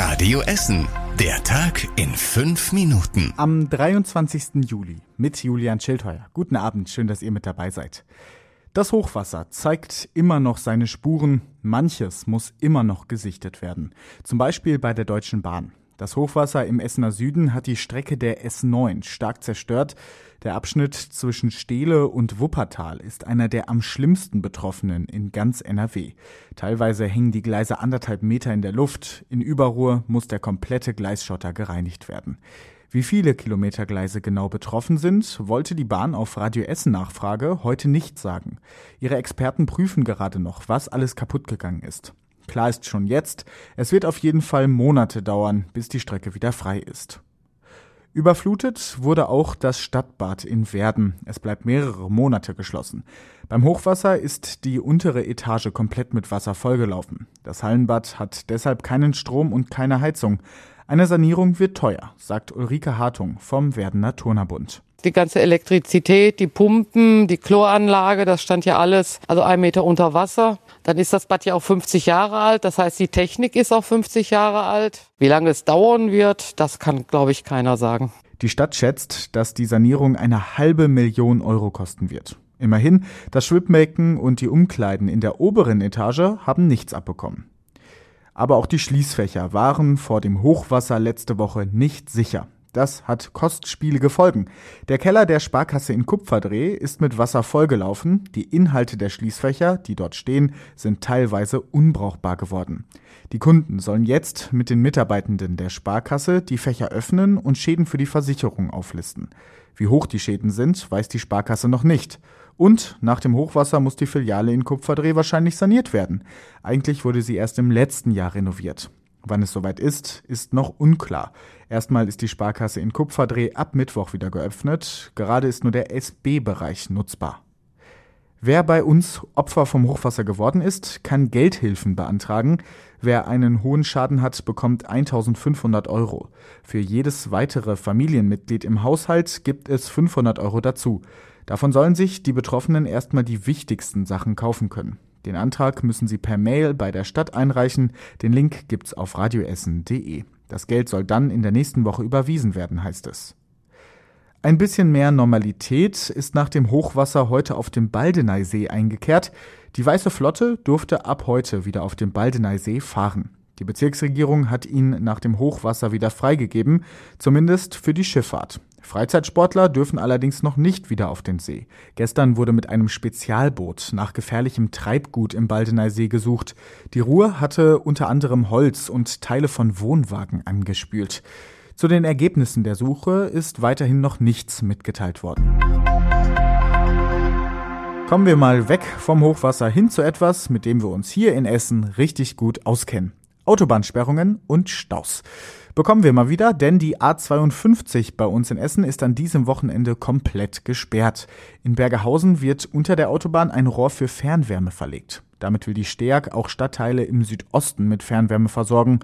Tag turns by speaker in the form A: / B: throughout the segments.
A: Radio Essen. Der Tag in fünf Minuten.
B: Am 23. Juli mit Julian Schildheuer. Guten Abend, schön, dass ihr mit dabei seid. Das Hochwasser zeigt immer noch seine Spuren. Manches muss immer noch gesichtet werden. Zum Beispiel bei der Deutschen Bahn. Das Hochwasser im Essener Süden hat die Strecke der S9 stark zerstört. Der Abschnitt zwischen Steele und Wuppertal ist einer der am schlimmsten betroffenen in ganz NRW. Teilweise hängen die Gleise anderthalb Meter in der Luft. In Überruhr muss der komplette Gleisschotter gereinigt werden. Wie viele Kilometergleise genau betroffen sind, wollte die Bahn auf Radio Essen Nachfrage heute nicht sagen. Ihre Experten prüfen gerade noch, was alles kaputt gegangen ist. Klar ist schon jetzt, es wird auf jeden Fall Monate dauern, bis die Strecke wieder frei ist. Überflutet wurde auch das Stadtbad in Werden. Es bleibt mehrere Monate geschlossen. Beim Hochwasser ist die untere Etage komplett mit Wasser vollgelaufen. Das Hallenbad hat deshalb keinen Strom und keine Heizung. Eine Sanierung wird teuer, sagt Ulrike Hartung vom Werdener Turnerbund.
C: Die ganze Elektrizität, die Pumpen, die Chloranlage, das stand ja alles, also ein Meter unter Wasser. Dann ist das Bad ja auch 50 Jahre alt. Das heißt, die Technik ist auch 50 Jahre alt. Wie lange es dauern wird, das kann, glaube ich, keiner sagen.
B: Die Stadt schätzt, dass die Sanierung eine halbe Million Euro kosten wird. Immerhin, das Schwimmbecken und die Umkleiden in der oberen Etage haben nichts abbekommen. Aber auch die Schließfächer waren vor dem Hochwasser letzte Woche nicht sicher. Das hat kostspielige Folgen. Der Keller der Sparkasse in Kupferdreh ist mit Wasser vollgelaufen. Die Inhalte der Schließfächer, die dort stehen, sind teilweise unbrauchbar geworden. Die Kunden sollen jetzt mit den Mitarbeitenden der Sparkasse die Fächer öffnen und Schäden für die Versicherung auflisten. Wie hoch die Schäden sind, weiß die Sparkasse noch nicht. Und nach dem Hochwasser muss die Filiale in Kupferdreh wahrscheinlich saniert werden. Eigentlich wurde sie erst im letzten Jahr renoviert. Wann es soweit ist, ist noch unklar. Erstmal ist die Sparkasse in Kupferdreh ab Mittwoch wieder geöffnet. Gerade ist nur der SB-Bereich nutzbar. Wer bei uns Opfer vom Hochwasser geworden ist, kann Geldhilfen beantragen. Wer einen hohen Schaden hat, bekommt 1500 Euro. Für jedes weitere Familienmitglied im Haushalt gibt es 500 Euro dazu. Davon sollen sich die Betroffenen erstmal die wichtigsten Sachen kaufen können. Den Antrag müssen Sie per Mail bei der Stadt einreichen. Den Link gibt's auf radioessen.de. Das Geld soll dann in der nächsten Woche überwiesen werden, heißt es. Ein bisschen mehr Normalität ist nach dem Hochwasser heute auf dem Baldeneysee eingekehrt. Die Weiße Flotte durfte ab heute wieder auf dem Baldeneysee fahren. Die Bezirksregierung hat ihn nach dem Hochwasser wieder freigegeben, zumindest für die Schifffahrt. Freizeitsportler dürfen allerdings noch nicht wieder auf den See. Gestern wurde mit einem Spezialboot nach gefährlichem Treibgut im Baldeneysee gesucht. Die Ruhr hatte unter anderem Holz und Teile von Wohnwagen angespült. Zu den Ergebnissen der Suche ist weiterhin noch nichts mitgeteilt worden. Kommen wir mal weg vom Hochwasser hin zu etwas, mit dem wir uns hier in Essen richtig gut auskennen. Autobahnsperrungen und Staus bekommen wir mal wieder, denn die A52 bei uns in Essen ist an diesem Wochenende komplett gesperrt. In Bergehausen wird unter der Autobahn ein Rohr für Fernwärme verlegt. Damit will die STEAG auch Stadtteile im Südosten mit Fernwärme versorgen.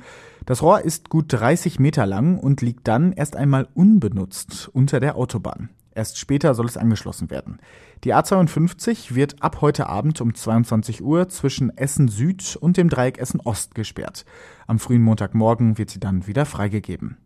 B: Das Rohr ist gut 30 Meter lang und liegt dann erst einmal unbenutzt unter der Autobahn. Erst später soll es angeschlossen werden. Die A52 wird ab heute Abend um 22 Uhr zwischen Essen Süd und dem Dreieck Essen Ost gesperrt. Am frühen Montagmorgen wird sie dann wieder freigegeben.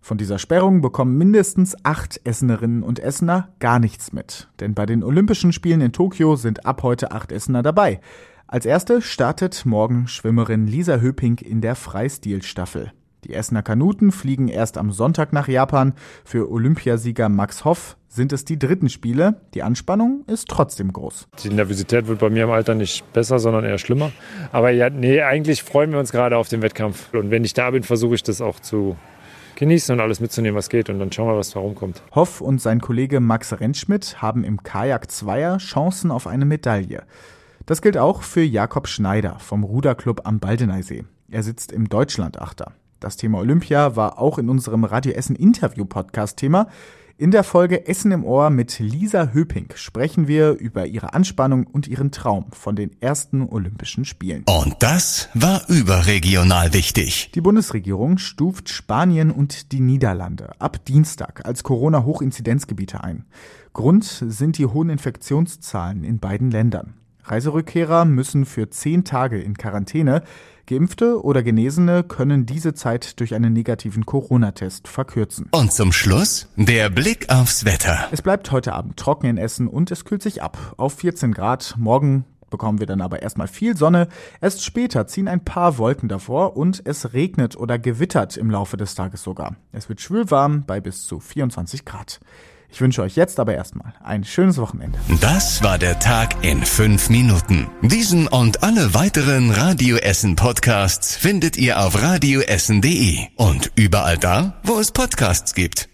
B: Von dieser Sperrung bekommen mindestens acht Essenerinnen und Essener gar nichts mit. Denn bei den Olympischen Spielen in Tokio sind ab heute acht Essener dabei. Als erste startet morgen Schwimmerin Lisa Höping in der Freistilstaffel. Die Essener Kanuten fliegen erst am Sonntag nach Japan. Für Olympiasieger Max Hoff sind es die dritten Spiele. Die Anspannung ist trotzdem groß.
D: Die Nervosität wird bei mir im Alter nicht besser, sondern eher schlimmer. Aber ja, nee, eigentlich freuen wir uns gerade auf den Wettkampf. Und wenn ich da bin, versuche ich das auch zu genießen und alles mitzunehmen, was geht. Und dann schauen wir, was da rumkommt.
B: Hoff und sein Kollege Max Rentschmidt haben im Kajak Zweier Chancen auf eine Medaille. Das gilt auch für Jakob Schneider vom Ruderclub am Baldeneysee. Er sitzt im Deutschlandachter. Das Thema Olympia war auch in unserem Radio Essen Interview Podcast Thema. In der Folge Essen im Ohr mit Lisa Höping sprechen wir über ihre Anspannung und ihren Traum von den ersten Olympischen Spielen.
A: Und das war überregional wichtig.
B: Die Bundesregierung stuft Spanien und die Niederlande ab Dienstag als Corona-Hochinzidenzgebiete ein. Grund sind die hohen Infektionszahlen in beiden Ländern. Reiserückkehrer müssen für zehn Tage in Quarantäne. Geimpfte oder Genesene können diese Zeit durch einen negativen Corona-Test verkürzen.
A: Und zum Schluss der Blick aufs Wetter.
B: Es bleibt heute Abend trocken in Essen und es kühlt sich ab auf 14 Grad. Morgen bekommen wir dann aber erstmal viel Sonne. Erst später ziehen ein paar Wolken davor und es regnet oder gewittert im Laufe des Tages sogar. Es wird schwülwarm bei bis zu 24 Grad. Ich wünsche euch jetzt aber erstmal ein schönes Wochenende.
A: Das war der Tag in fünf Minuten. Diesen und alle weiteren Radio Essen Podcasts findet ihr auf radioessen.de und überall da, wo es Podcasts gibt.